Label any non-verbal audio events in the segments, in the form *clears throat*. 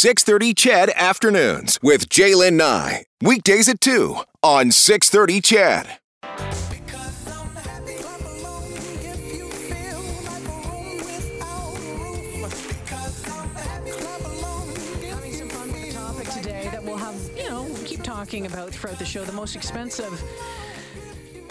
630 CHED Afternoons with Jaylen Nye. Weekdays at 2 on 630 CHED. Having some fun with the topic today that we'll have, you know, keep talking about throughout the show. The most expensive,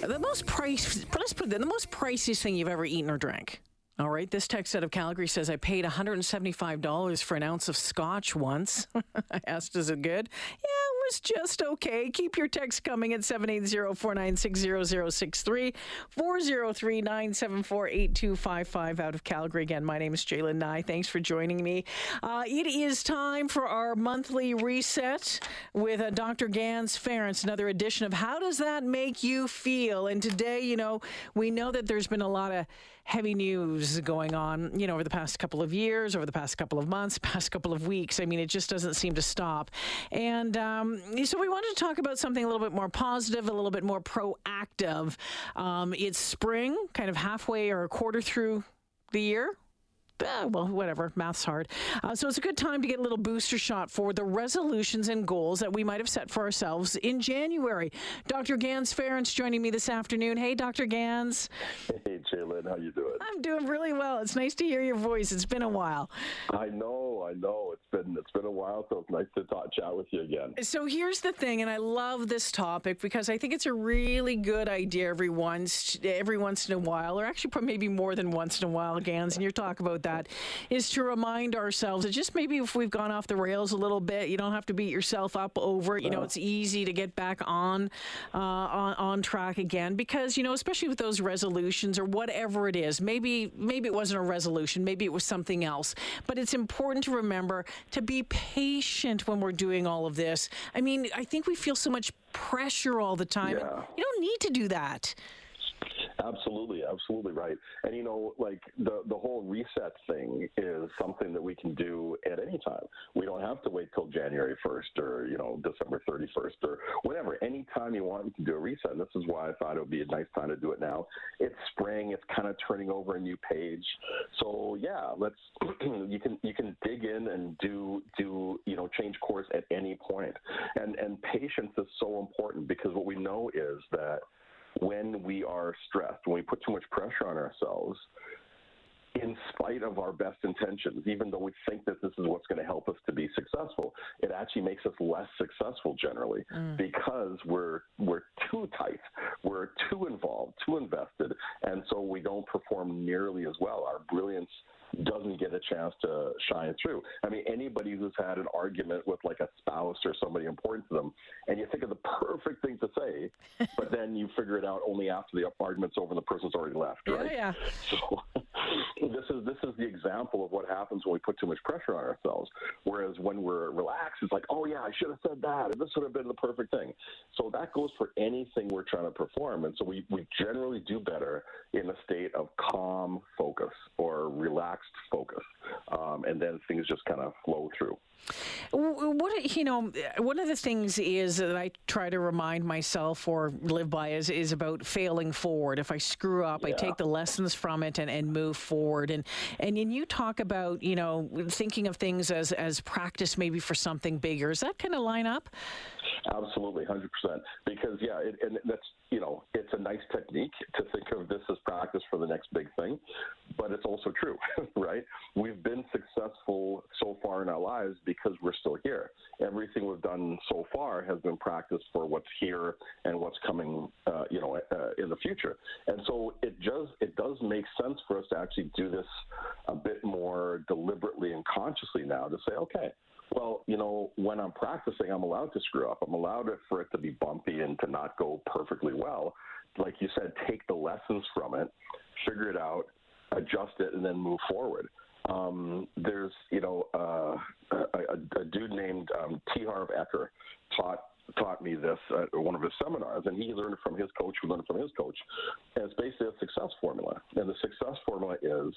the most price, let's put it, the most priciest thing you've ever eaten or drank. All right, this text out of Calgary says I paid $175 for an ounce of scotch once. *laughs* I asked, is it good? Yeah, was just okay. Keep your text coming at 780-496-0063, 403-974-8255 out of Calgary. Again, my name is Jaylen Nye. Thanks for joining me. Uh, it is time for our monthly reset with uh, Dr. Ganz Ferrance, another edition of How Does That Make You Feel? And today, you know, we know that there's been a lot of heavy news going on, you know, over the past couple of years, over the past couple of months, *laughs* past couple of weeks. I mean, it just doesn't seem to stop. And um, so we wanted to talk about something a little bit more positive, a little bit more proactive. Um, it's spring, kind of halfway or a quarter through the year. Uh, well, whatever, math's hard. Uh, so it's a good time to get a little booster shot for the resolutions and goals that we might have set for ourselves in January. Dr. Ganz Ferrance joining me this afternoon. Hey, Dr. Ganz. *laughs* Hey, Jaylen, how you doing? I'm doing really well. It's nice to hear your voice. It's been a while. I know, I know. It's been it's been a while, so it's nice to talk chat with you again. So here's the thing, and I love this topic because I think it's a really good idea every once every once in a while, or actually maybe more than once in a while, Ganz, and you talk about that, is to remind ourselves that just maybe if we've gone off the rails a little bit, you don't have to beat yourself up over it. You know, it's easy to get back on uh, on on track again because you know, especially with those resolutions or whatever it is. Maybe maybe it wasn't a resolution, maybe it was something else. But it's important to remember to be patient when we're doing all of this. I mean, I think we feel so much pressure all the time. Yeah. You don't need to do that. Absolutely, absolutely right. And you know, like the the whole reset thing is something that we can do at any time. We don't have to wait till January first or you know December thirty first or whatever. Anytime you want, you can do a reset. And this is why I thought it would be a nice time to do it now. It's spring. It's kind of turning over a new page. So yeah, let's *clears throat* you can you can dig in and do do you know change course at any point. And and patience is so important because what we know is that when we are stressed, when we put too much pressure on ourselves, in spite of our best intentions, even though we think that this is what's going to help us to be successful, it actually makes us less successful generally mm. because we're we're too tight, we're too involved, too invested, and so we don't perform nearly as well. Our brilliance doesn't get a chance to shine through. I mean, anybody who's had an argument with like a spouse or somebody important to them, and you think of the perfect thing to say, *laughs* but then you figure it out only after the argument's over and the person's already left, right? Yeah, So *laughs* this is this is the example of what happens when we put too much pressure on ourselves. Whereas when we're relaxed, it's like, oh yeah, I should have said that, and this would have been the perfect thing. So that goes for anything we're trying to perform, and so we we generally do better in a state of calm focus or relaxed focus, um, and then things just kind of flow through. What you know, one of the things is that I try to remind myself or live by is is about failing forward. If I screw up, I take the lessons from it and, and move forward. And and then you talk about you know thinking of things as as practice maybe for something bigger. Does that kind of line up? Absolutely, hundred percent. Because yeah, it, and that's you know, it's a nice technique to think of this as practice for the next big thing, but it's also true, *laughs* right? We've been successful so far in our lives because we're still here. Everything we've done so far has been practice for what's here and what's coming, uh, you know, uh, in the future. And so it does it does make sense for us to actually do this a bit more deliberately and consciously now to say, okay, well, you know, when I'm practicing, I'm allowed to screw up. I'm allowed for it to be bumpy and to not go perfectly well. Like you said, take the lessons from it, figure it out, adjust it, and then move forward. Um, there's, you know, uh, a, a, dude named um, T. Harv Eker taught taught me this at one of his seminars, and he learned from his coach, who learned from his coach. And it's basically a success formula. And the success formula is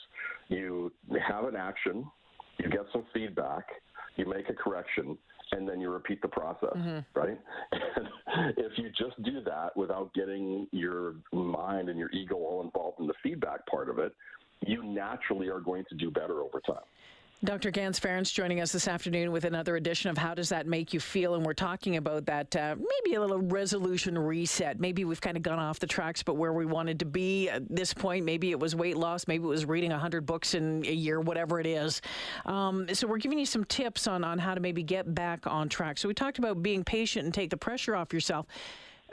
you have an action, you get some feedback, you make a correction, and then you repeat the process, mm-hmm. right? And *laughs* if you just do that without getting your mind and your ego all involved in the feedback part of it, you naturally are going to do better over time. Dr. Ganz Ferrance joining us this afternoon with another edition of How Does That Make You Feel? And we're talking about that uh, maybe a little resolution reset. Maybe we've kind of gone off the tracks, but where we wanted to be at this point, maybe it was weight loss, maybe it was reading 100 books in a year, whatever it is. Um, so we're giving you some tips on, on how to maybe get back on track. So we talked about being patient and take the pressure off yourself.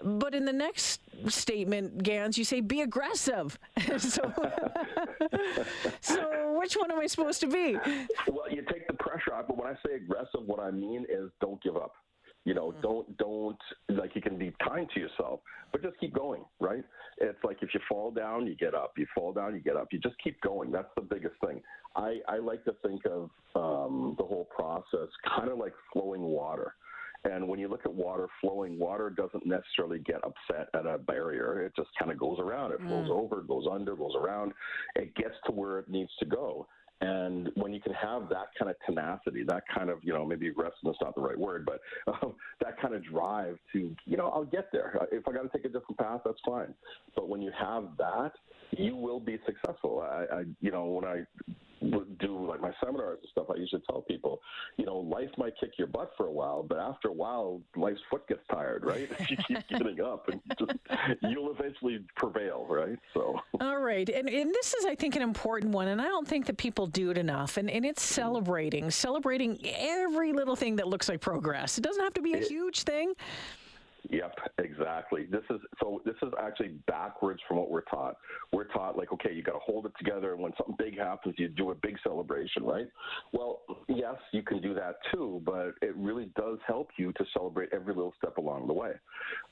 But in the next statement, Ganz, you say be aggressive. *laughs* so, *laughs* so which one am I supposed to be? Well, you take the pressure off, but when I say aggressive, what I mean is don't give up. You know, mm-hmm. don't don't like you can be kind to yourself, but just keep going, right? It's like if you fall down, you get up. You fall down, you get up. You just keep going. That's the biggest thing. I, I like to think of um, the whole process kind of like flowing water. And when you look at water flowing, water doesn't necessarily get upset at a barrier. It just kind of goes around. It flows mm. over, goes under, goes around. It gets to where it needs to go. And when you can have that kind of tenacity, that kind of, you know, maybe aggressiveness not the right word, but *laughs* um, that kind of drive to, you know, I'll get there. If I got to take a different path, that's fine. But when you have that, you will be successful. I, I you know, when I do like my seminars and stuff, I usually tell people, you know, life might kick your butt for a while, but after a while, life's foot gets tired, right? If *laughs* you keep getting up, and just, you'll eventually prevail, right? So. All right, and and this is, I think, an important one, and I don't think that people do it enough, and and it's celebrating, celebrating every little thing that looks like progress. It doesn't have to be a huge thing. Yep, exactly. This is so. This is actually backwards from what we're taught. We're taught like, okay, you got to hold it together, and when something big happens, you do a big celebration, right? Well, yes, you can do that too, but it really does help you to celebrate every little step along the way.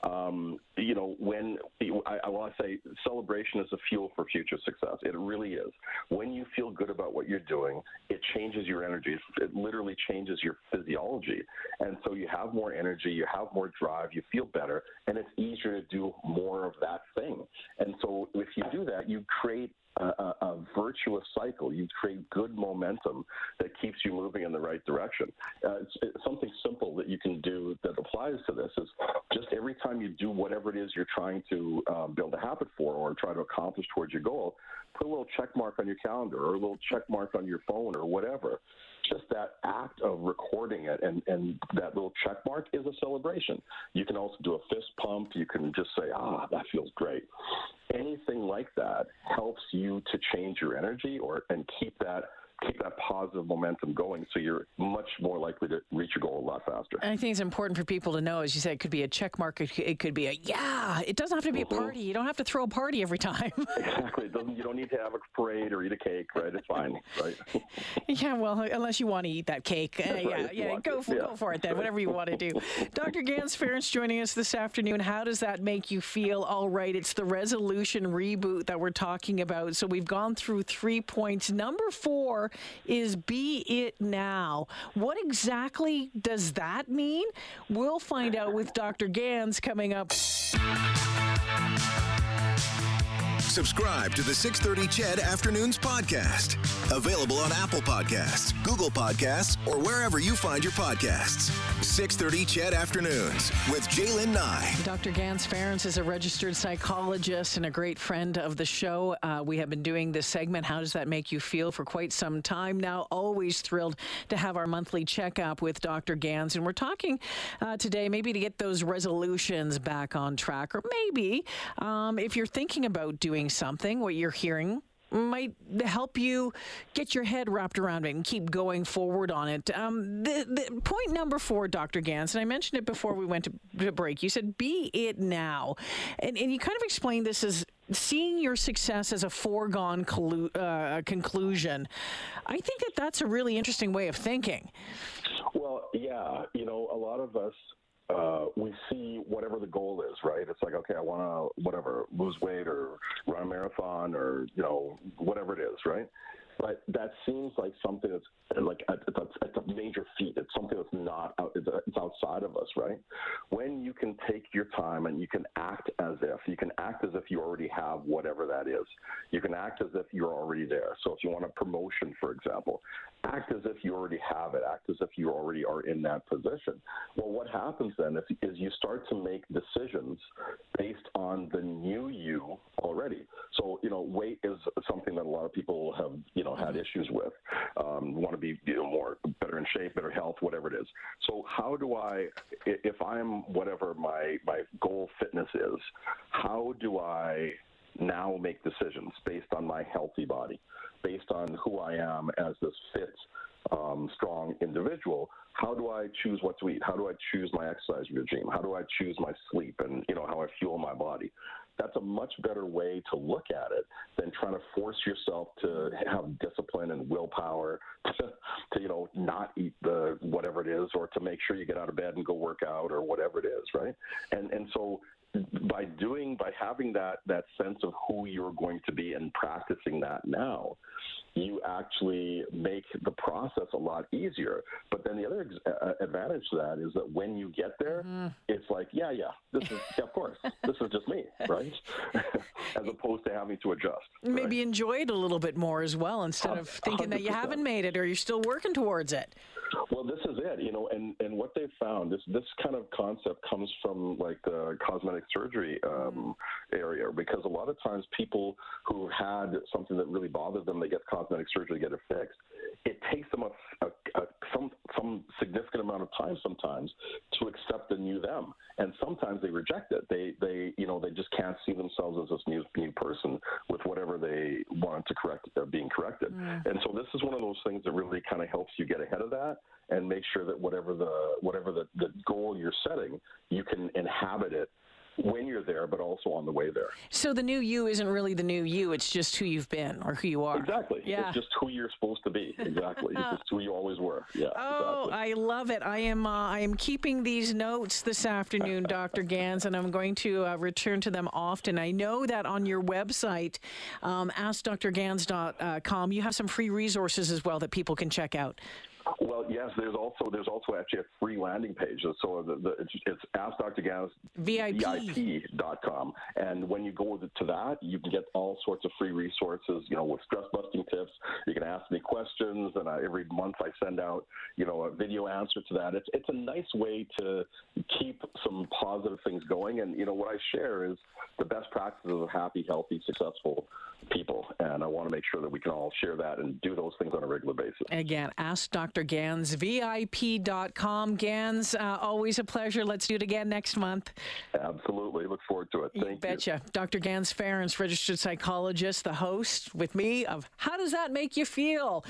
Um, you know, when I, I want to say celebration is a fuel for future success. It really is. When you feel good about what you're doing, it changes your energy. It literally changes your physiology, and so you have more energy, you have more drive, you feel better, and it's easier to do more of that thing. And so if you do that, you create a, a, a, virtuous cycle. You create good momentum that keeps you moving in the right direction. Uh, it's, it's, something simple that you can do that applies to this is just every time you do whatever it is you're trying to um, build a habit for or try to accomplish towards your goal, put a little check mark on your calendar or a little check mark on your phone or whatever just that act of recording it and, and that little check mark is a celebration. You can also do a fist pump. You can just say, ah, that feels great. Anything like that helps you to change your energy or and keep that keep that positive momentum going so you're much more likely to reach your goal a lot faster. I think it's important for people to know, as you said, it could be a check mark, it could be a yeah. It doesn't have to be mm-hmm. a party. You don't have to throw a party every time. *laughs* *laughs* exactly. It doesn't, you don't need to have a parade or eat a cake, right? It's fine, right? *laughs* yeah, well, unless you want to eat that cake. Uh, yeah, right, yeah, go for, yeah. go for it then, whatever you want to do. Dr. Ganz Ferrance joining us this afternoon. How does that make you feel? All right, it's the resolution reboot that we're talking about. So we've gone through three points. Number four is Be It Now. What exactly does that mean? We'll find out with Dr. Ganz coming up. Subscribe to the 630 CHED Afternoons podcast. Available on Apple Podcasts, Google Podcasts, or wherever you find your podcasts. 630 CHED Afternoons with Jaylen Nye. Dr. Ganz Ferrance is a registered psychologist and a great friend of the show. Uh, we have been doing this segment, How Does That Make You Feel, for quite some time now. Always thrilled to have our monthly checkup with Dr. Ganz. And we're talking uh, today maybe to get those resolutions back on track, or maybe um, if you're thinking about doing something, what you're hearing might help you get your head wrapped around it and keep going forward on it. Um, the, the point number four, Dr. Ganz, and I mentioned it before we went to, to break. You said, "Be it now," and, and you kind of explained this as seeing your success as a foregone collu- uh, conclusion. I think that that's a really interesting way of thinking. Well, yeah, you know, a lot of us uh, we see whatever the goal is, right? It's like, okay, I want to whatever lose weight or run a marathon or you know whatever it is, right? But that seems like something that's like it's a, it's a major feat. It's something that's not out, it's, outside of us, right? When you can take your time and you can act as if you can act as if you already have whatever that is. You can act as if you're already there. So if you want a promotion, for example, act as if you already have it. Act as if you already are in that position. Well, what happens then is, is you start to make decisions based on the new you already. So you know, weight is something that a lot of people have you know know had issues with. Um, want to be you know more better in shape, better health, whatever it is. So how do I, if I'm whatever my my goal fitness is, how do I now make decisions based on my healthy body, based on who I am as this fit, um, strong individual. How do I choose what to eat? How do I choose my exercise regime? How do I choose my sleep and you know how I fuel my body? That's a much better way to look at it than trying to force yourself to have discipline and willpower *laughs* to, to you know not eat the whatever it is or to make sure you get out of bed and go work out or whatever it is, right? And and so by doing by having that that sense of who you're going to be and practicing that now you actually make the process a lot easier but then the other ex- uh, advantage to that is that when you get there mm-hmm. it's like yeah yeah this is yeah, of course this is just me right *laughs* as opposed to having to adjust maybe right? enjoy it a little bit more as well instead of thinking 100%. that you haven't made it or you're still working towards it well, this is it, you know, and, and what they've found this this kind of concept comes from like the cosmetic surgery um, area because a lot of times people who had something that really bothered them, they get cosmetic surgery to get it fixed. Takes them a, a, a some some significant amount of time sometimes to accept the new them, and sometimes they reject it. They they you know they just can't see themselves as this new new person with whatever they want to correct uh, being corrected. Mm. And so this is one of those things that really kind of helps you get ahead of that and make sure that whatever the whatever the, the goal you're setting, you can inhabit it when you're there, but also on the way there. So the new you isn't really the new you; it's just who you've been or who you are. Exactly. Yeah. It's just who you're supposed to be. Exactly. It's just who you always were. Yeah. Oh, exactly. I love it. I am. Uh, I am keeping these notes this afternoon, Dr. Ganz, and I'm going to uh, return to them often. I know that on your website, um, AskDrGanz.com, you have some free resources as well that people can check out. Well, yes. There's also there's also actually a free landing page. So the, the, it's, it's and when you go to that, you can get all sorts of free resources. You know, with stress busting tips. You can ask me questions, and I, every month I send out you know a video answer to that. It's it's a nice way to keep some positive things going. And you know what I share is the best practices of happy, healthy, successful people, and I want to make sure that we can all share that and do those things on a regular basis. Again, ask Dr. Ganz, VIP.com. Ganz, uh, always a pleasure. Let's do it again next month. Absolutely. Look forward to it. Thank you. Betcha. You. Dr. Ganz Ferrance, registered psychologist, the host with me of How Does That Make You Feel?